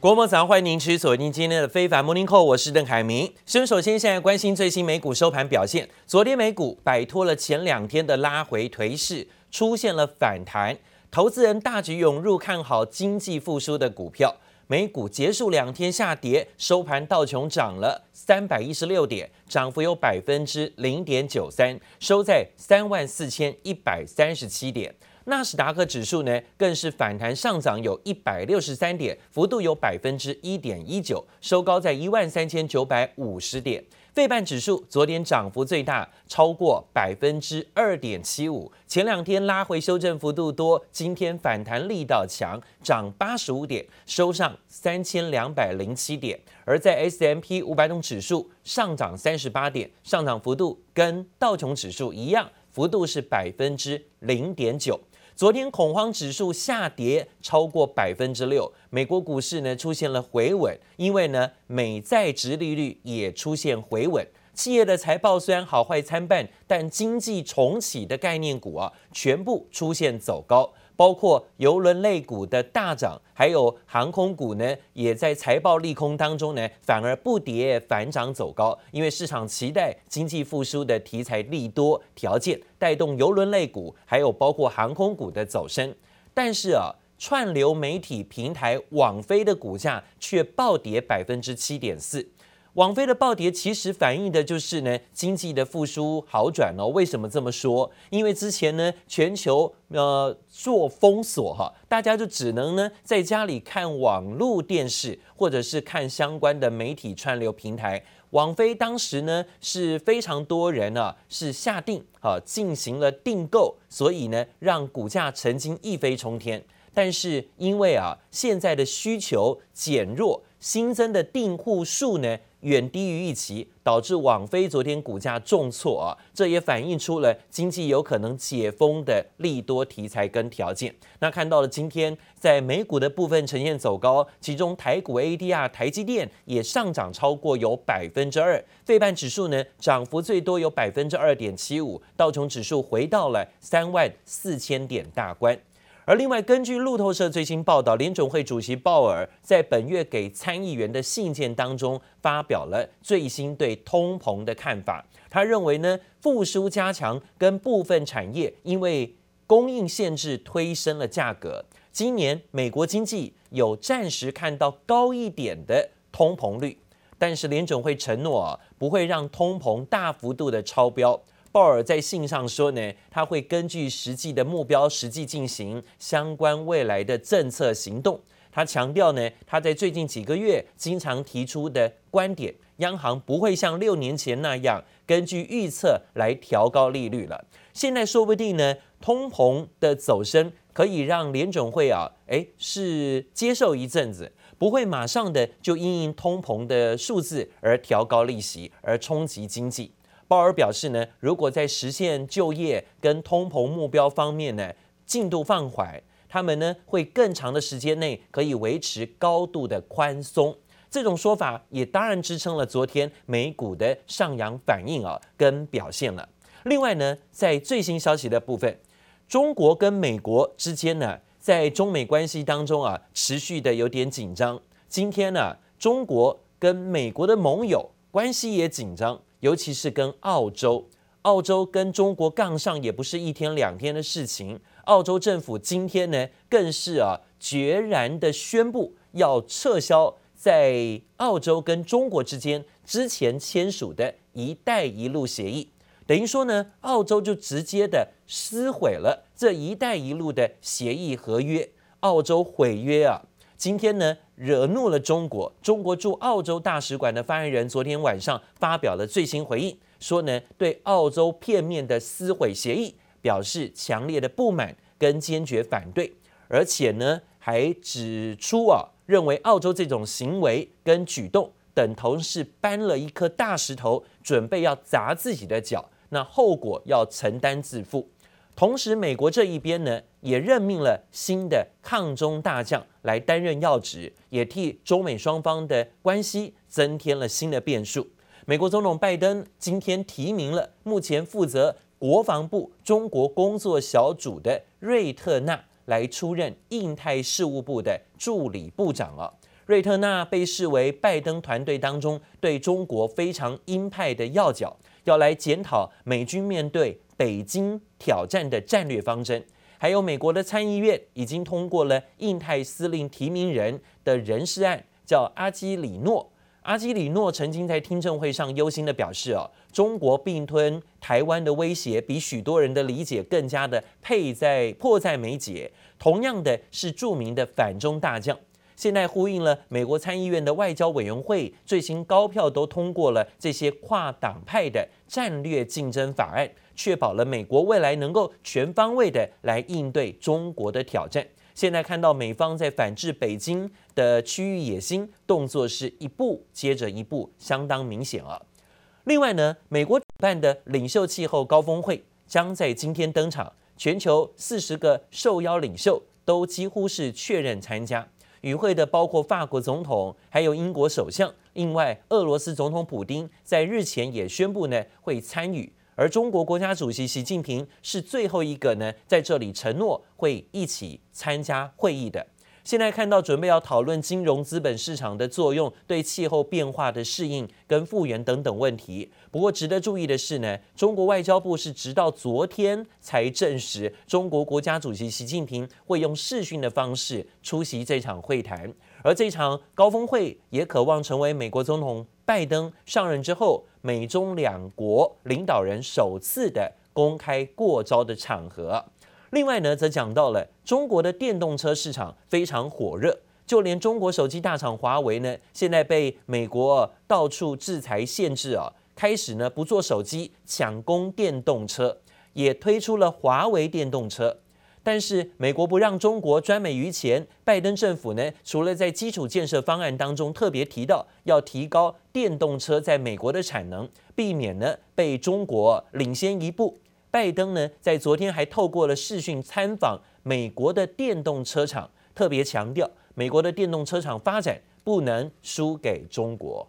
国贸早上欢迎您持续锁定今天的非凡 Morning Call，我是邓凯明。先首先现在关心最新美股收盘表现。昨天美股摆脱了前两天的拉回颓势，出现了反弹，投资人大举涌入看好经济复苏的股票。美股结束两天下跌，收盘道琼涨了三百一十六点，涨幅有百分之零点九三，收在三万四千一百三十七点。纳斯达克指数呢，更是反弹上涨，有一百六十三点，幅度有百分之一点一九，收高在一万三千九百五十点。费半指数昨天涨幅最大，超过百分之二点七五。前两天拉回修正幅度多，今天反弹力道强，涨八十五点，收上三千两百零七点。而在 S M P 五百种指数上涨三十八点，上涨幅度跟道琼指数一样，幅度是百分之零点九。昨天恐慌指数下跌超过百分之六，美国股市呢出现了回稳，因为呢美债殖利率也出现回稳，企业的财报虽然好坏参半，但经济重启的概念股啊全部出现走高。包括邮轮类股的大涨，还有航空股呢，也在财报利空当中呢，反而不跌反涨走高，因为市场期待经济复苏的题材利多条件带动邮轮类股，还有包括航空股的走升。但是啊，串流媒体平台网飞的股价却暴跌百分之七点四。网飞的暴跌其实反映的就是呢经济的复苏好转哦。为什么这么说？因为之前呢全球呃做封锁哈，大家就只能呢在家里看网络电视或者是看相关的媒体串流平台。网飞当时呢是非常多人啊是下定啊进行了订购，所以呢让股价曾经一飞冲天。但是因为啊现在的需求减弱，新增的订户数呢，远低于预期，导致网飞昨天股价重挫啊，这也反映出了经济有可能解封的利多题材跟条件。那看到了今天在美股的部分呈现走高，其中台股 ADR 台积电也上涨超过有百分之二，费半指数呢涨幅最多有百分之二点七五，道琼指数回到了三万四千点大关。而另外，根据路透社最新报道，联准会主席鲍尔在本月给参议员的信件当中发表了最新对通膨的看法。他认为呢，复苏加强跟部分产业因为供应限制推升了价格。今年美国经济有暂时看到高一点的通膨率，但是联准会承诺啊，不会让通膨大幅度的超标。鲍尔在信上说呢，他会根据实际的目标实际进行相关未来的政策行动。他强调呢，他在最近几个月经常提出的观点，央行不会像六年前那样根据预测来调高利率了。现在说不定呢，通膨的走升可以让联总会啊，诶，是接受一阵子，不会马上的就因应通膨的数字而调高利息，而冲击经济。鲍尔表示呢，如果在实现就业跟通膨目标方面呢进度放缓，他们呢会更长的时间内可以维持高度的宽松。这种说法也当然支撑了昨天美股的上扬反应啊跟表现了。另外呢，在最新消息的部分，中国跟美国之间呢在中美关系当中啊持续的有点紧张。今天呢，中国跟美国的盟友关系也紧张。尤其是跟澳洲，澳洲跟中国杠上也不是一天两天的事情。澳洲政府今天呢，更是啊决然的宣布要撤销在澳洲跟中国之间之前签署的一带一路协议，等于说呢，澳洲就直接的撕毁了这一带一路的协议合约，澳洲毁约啊。今天呢，惹怒了中国。中国驻澳洲大使馆的发言人昨天晚上发表了最新回应，说呢，对澳洲片面的撕毁协议表示强烈的不满跟坚决反对，而且呢，还指出啊，认为澳洲这种行为跟举动等同是搬了一颗大石头，准备要砸自己的脚，那后果要承担自负。同时，美国这一边呢，也任命了新的抗中大将来担任要职，也替中美双方的关系增添了新的变数。美国总统拜登今天提名了目前负责国防部中国工作小组的瑞特纳来出任印太事务部的助理部长啊。瑞特纳被视为拜登团队当中对中国非常鹰派的要角，要来检讨美军面对北京挑战的战略方针。还有美国的参议院已经通过了印太司令提名人的人事案，叫阿基里诺。阿基里诺曾经在听证会上忧心地表示：“哦，中国并吞台湾的威胁比许多人的理解更加的迫在迫在眉睫。”同样的是著名的反中大将。现在呼应了美国参议院的外交委员会最新高票都通过了这些跨党派的战略竞争法案，确保了美国未来能够全方位的来应对中国的挑战。现在看到美方在反制北京的区域野心动作是一步接着一步，相当明显了。另外呢，美国举办的领袖气候高峰会将在今天登场，全球四十个受邀领袖都几乎是确认参加。与会的包括法国总统，还有英国首相。另外，俄罗斯总统普京在日前也宣布呢会参与，而中国国家主席习近平是最后一个呢在这里承诺会一起参加会议的。现在看到准备要讨论金融资本市场的作用，对气候变化的适应跟复原等等问题。不过值得注意的是呢，中国外交部是直到昨天才证实，中国国家主席习近平会用视讯的方式出席这场会谈，而这场高峰会也渴望成为美国总统拜登上任之后，美中两国领导人首次的公开过招的场合。另外呢，则讲到了中国的电动车市场非常火热，就连中国手机大厂华为呢，现在被美国到处制裁限制啊，开始呢不做手机，抢攻电动车，也推出了华为电动车。但是美国不让中国专美于前，拜登政府呢，除了在基础建设方案当中特别提到要提高电动车在美国的产能，避免呢被中国领先一步。拜登呢，在昨天还透过了视讯参访美国的电动车厂，特别强调美国的电动车厂发展不能输给中国。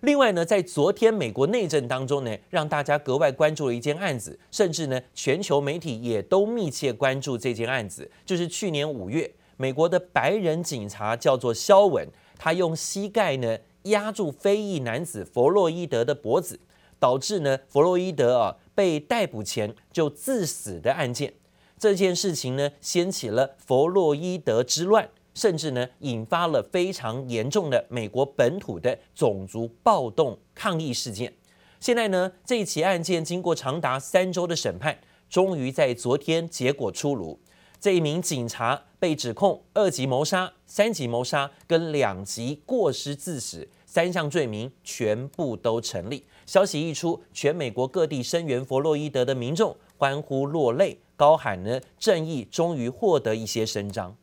另外呢，在昨天美国内政当中呢，让大家格外关注了一件案子，甚至呢，全球媒体也都密切关注这件案子，就是去年五月，美国的白人警察叫做肖文，他用膝盖呢压住非裔男子弗洛伊德的脖子。导致呢，弗洛伊德啊被逮捕前就自死的案件，这件事情呢掀起了弗洛伊德之乱，甚至呢引发了非常严重的美国本土的种族暴动抗议事件。现在呢，这起案件经过长达三周的审判，终于在昨天结果出炉。这一名警察被指控二级谋杀、三级谋杀跟两级过失致死三项罪名全部都成立。消息一出，全美国各地声援弗洛伊德的民众欢呼落泪，高喊呢正义终于获得一些伸张。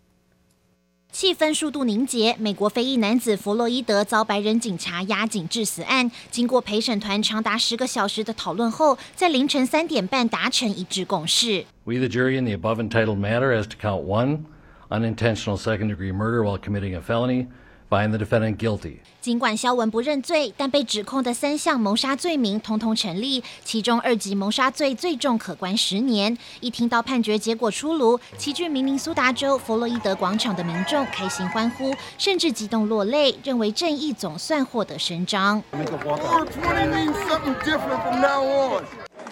气氛数度凝结，美国非裔男子弗洛伊德遭白人警察压颈致死案，经过陪审团长达十个小时的讨论后，在凌晨三点半达成一致共识。We the jury in the above entitled matter as to count one, unintentional second degree murder while committing a felony. Find the defendant guilty. 尽管肖文不认罪，但被指控的三项谋杀罪名通通成立，其中二级谋杀罪最重，可关十年。一听到判决结果出炉，齐聚明尼苏达州弗洛伊德广场的民众开心欢呼，甚至激动落泪，认为正义总算获得伸张。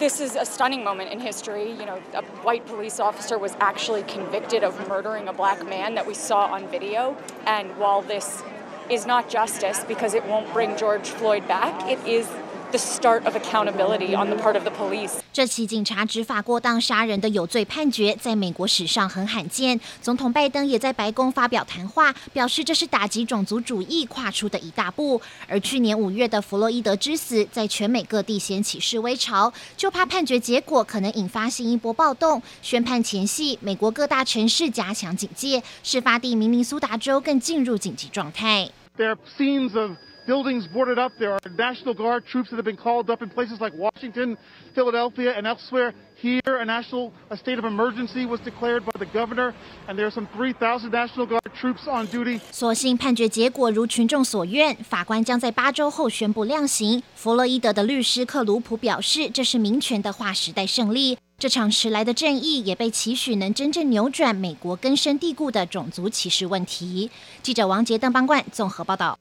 This is a stunning moment in history. You know, a white police officer was actually convicted of murdering a black man that we saw on video. And while this is not justice because it won't bring George Floyd back, it is the start of accountability on the part of the police. 这起警察执法过当杀人的有罪判决，在美国史上很罕见。总统拜登也在白宫发表谈话，表示这是打击种族主义跨出的一大步。而去年五月的弗洛伊德之死，在全美各地掀起示威潮，就怕判决结果可能引发新一波暴动。宣判前夕，美国各大城市加强警戒，事发地明尼苏达州更进入紧急状态。Buildings boarded up. There are National Guard troops that have been called up in places like Washington, Philadelphia, and elsewhere. Here, a national a state of emergency was declared by the governor, and there are some 3,000 National Guard troops on duty. 所幸判决结果如群众所愿，法官将在八周后宣布量刑。弗洛伊德的律师克鲁普表示，这是民权的划时代胜利。这场迟来的正义也被期许能真正扭转美国根深蒂固的种族歧视问题。记者王杰、邓邦冠综合报道。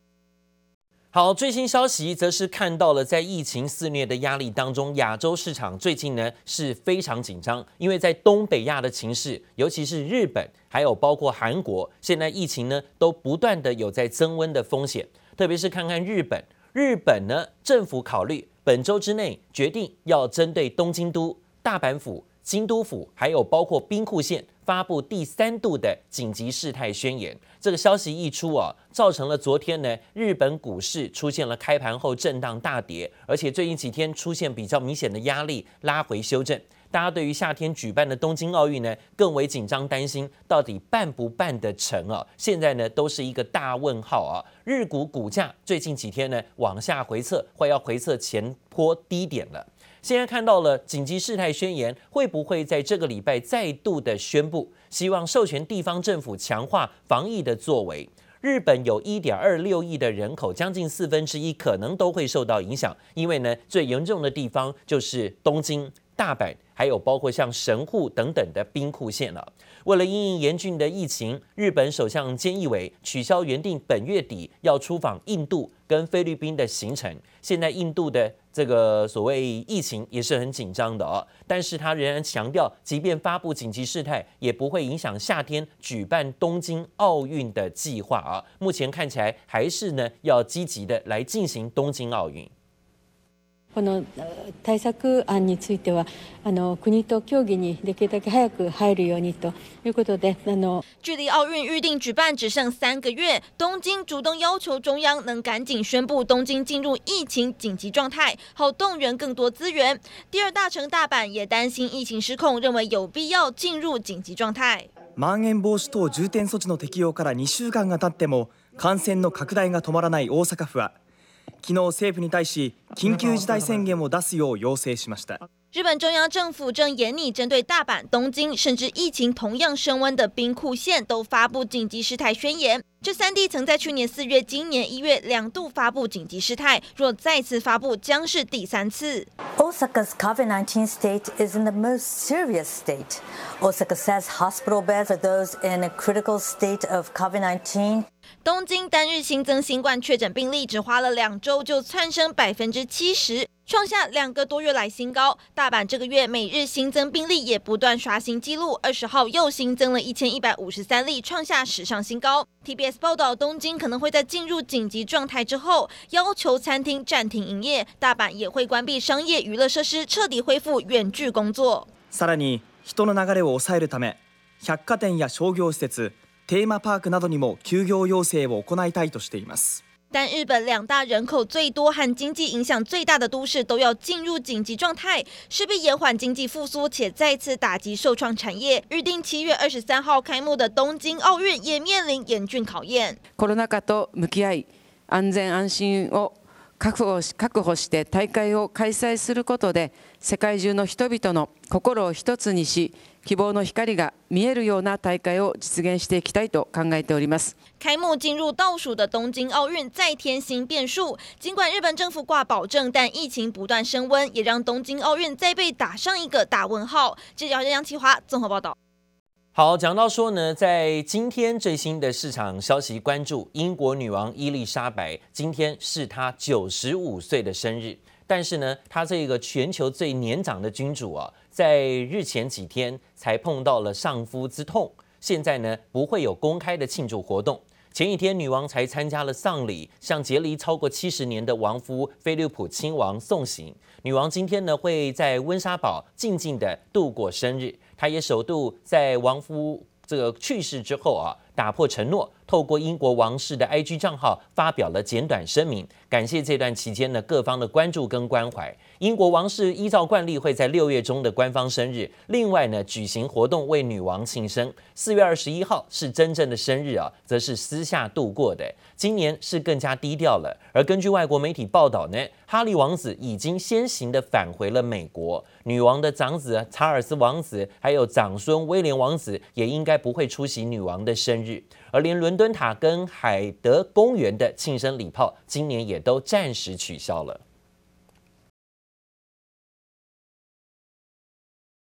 好，最新消息则是看到了，在疫情肆虐的压力当中，亚洲市场最近呢是非常紧张，因为在东北亚的情势，尤其是日本，还有包括韩国，现在疫情呢都不断的有在增温的风险。特别是看看日本，日本呢政府考虑本周之内决定要针对东京都、大阪府、京都府，还有包括兵库县。发布第三度的紧急事态宣言，这个消息一出啊，造成了昨天呢日本股市出现了开盘后震荡大跌，而且最近几天出现比较明显的压力，拉回修正。大家对于夏天举办的东京奥运呢更为紧张，担心到底办不办得成啊？现在呢都是一个大问号啊！日股股价最近几天呢往下回测，或要回测前坡低点了。现在看到了紧急事态宣言，会不会在这个礼拜再度的宣布，希望授权地方政府强化防疫的作为？日本有一点二六亿的人口，将近四分之一可能都会受到影响，因为呢，最严重的地方就是东京、大阪。还有包括像神户等等的兵库县了。为了因应严峻的疫情，日本首相菅义伟取消原定本月底要出访印度跟菲律宾的行程。现在印度的这个所谓疫情也是很紧张的哦，但是他仍然强调，即便发布紧急事态，也不会影响夏天举办东京奥运的计划啊。目前看起来还是呢要积极的来进行东京奥运。この対策案については、あの国と协议にできるだけ早く入るようにということで、あの距离奥运预定举办只剩三个月，东京主动要求中央能赶紧宣布东京进入疫情紧急状态，好动员更多资源。第二大城大阪也担心疫情失控，认为有必要进入紧急状态。まん延防止等重点措置の适用から2周间が経っても感染の拡大が止まらない大阪府は。昨日政府に対し紧急事态宣言を出すよう要请しました。日本中央政府正严拟针对大阪、东京，甚至疫情同样升温的兵库县，都发布紧急事态宣言。这三地曾在去年四月、今年一月两度发布紧急事态，若再次发布，将是第三次。Osaka's COVID-19 state is in the most serious state. Osaka says hospital beds are those in a critical state of COVID-19. 东京单日新增新冠确诊病例只花了两周就窜升百分之七十，创下两个多月来新高。大阪这个月每日新增病例也不断刷新纪录，二十号又新增了一千一百五十三例，创下史上新高。TBS 报道，东京可能会在进入紧急状态之后，要求餐厅暂停营业，大阪也会关闭商业娱乐设施，彻底恢复远距工作。さらに人の流れを抑えるため、百货店や商业施设。 テーマパークなどにも休业要请を行いたいとしています。但日本两大人口最多和经济影响最大的都市都要进入紧急状态，势必延缓经济复苏，且再次打击受创产业。预定七月二十三号开幕的东京奥运也面临严峻考验。コロナ祸と向き合い、安全安心を确保し确保して大会を开催することで、世界中の人々の心を一つにし。希望の光が见えるような大会を実现していきたいと考えております。开幕进入倒数的东京奥运再添新变数，尽管日本政府挂保证，但疫情不断升温，也让东京奥运再被打上一个大问号。记者杨启华综合报道。好，讲到说呢，在今天最新的市场消息，关注英国女王伊丽莎白，今天是她九十五岁的生日， 但是呢，她这个全球最年长的君主啊。在日前几天才碰到了上夫之痛，现在呢不会有公开的庆祝活动。前一天女王才参加了丧礼，向结离超过七十年的亡夫菲利普亲王送行。女王今天呢会在温莎堡静静地度过生日，她也首度在亡夫这个去世之后啊打破承诺。透过英国王室的 IG 账号发表了简短声明，感谢这段期间呢各方的关注跟关怀。英国王室依照惯例会在六月中的官方生日，另外呢举行活动为女王庆生。四月二十一号是真正的生日啊，则是私下度过的。今年是更加低调了。而根据外国媒体报道呢，哈利王子已经先行的返回了美国，女王的长子查尔斯王子还有长孙威廉王子也应该不会出席女王的生日。而连伦敦塔跟海德公园的庆生礼炮，今年也都暂时取消了。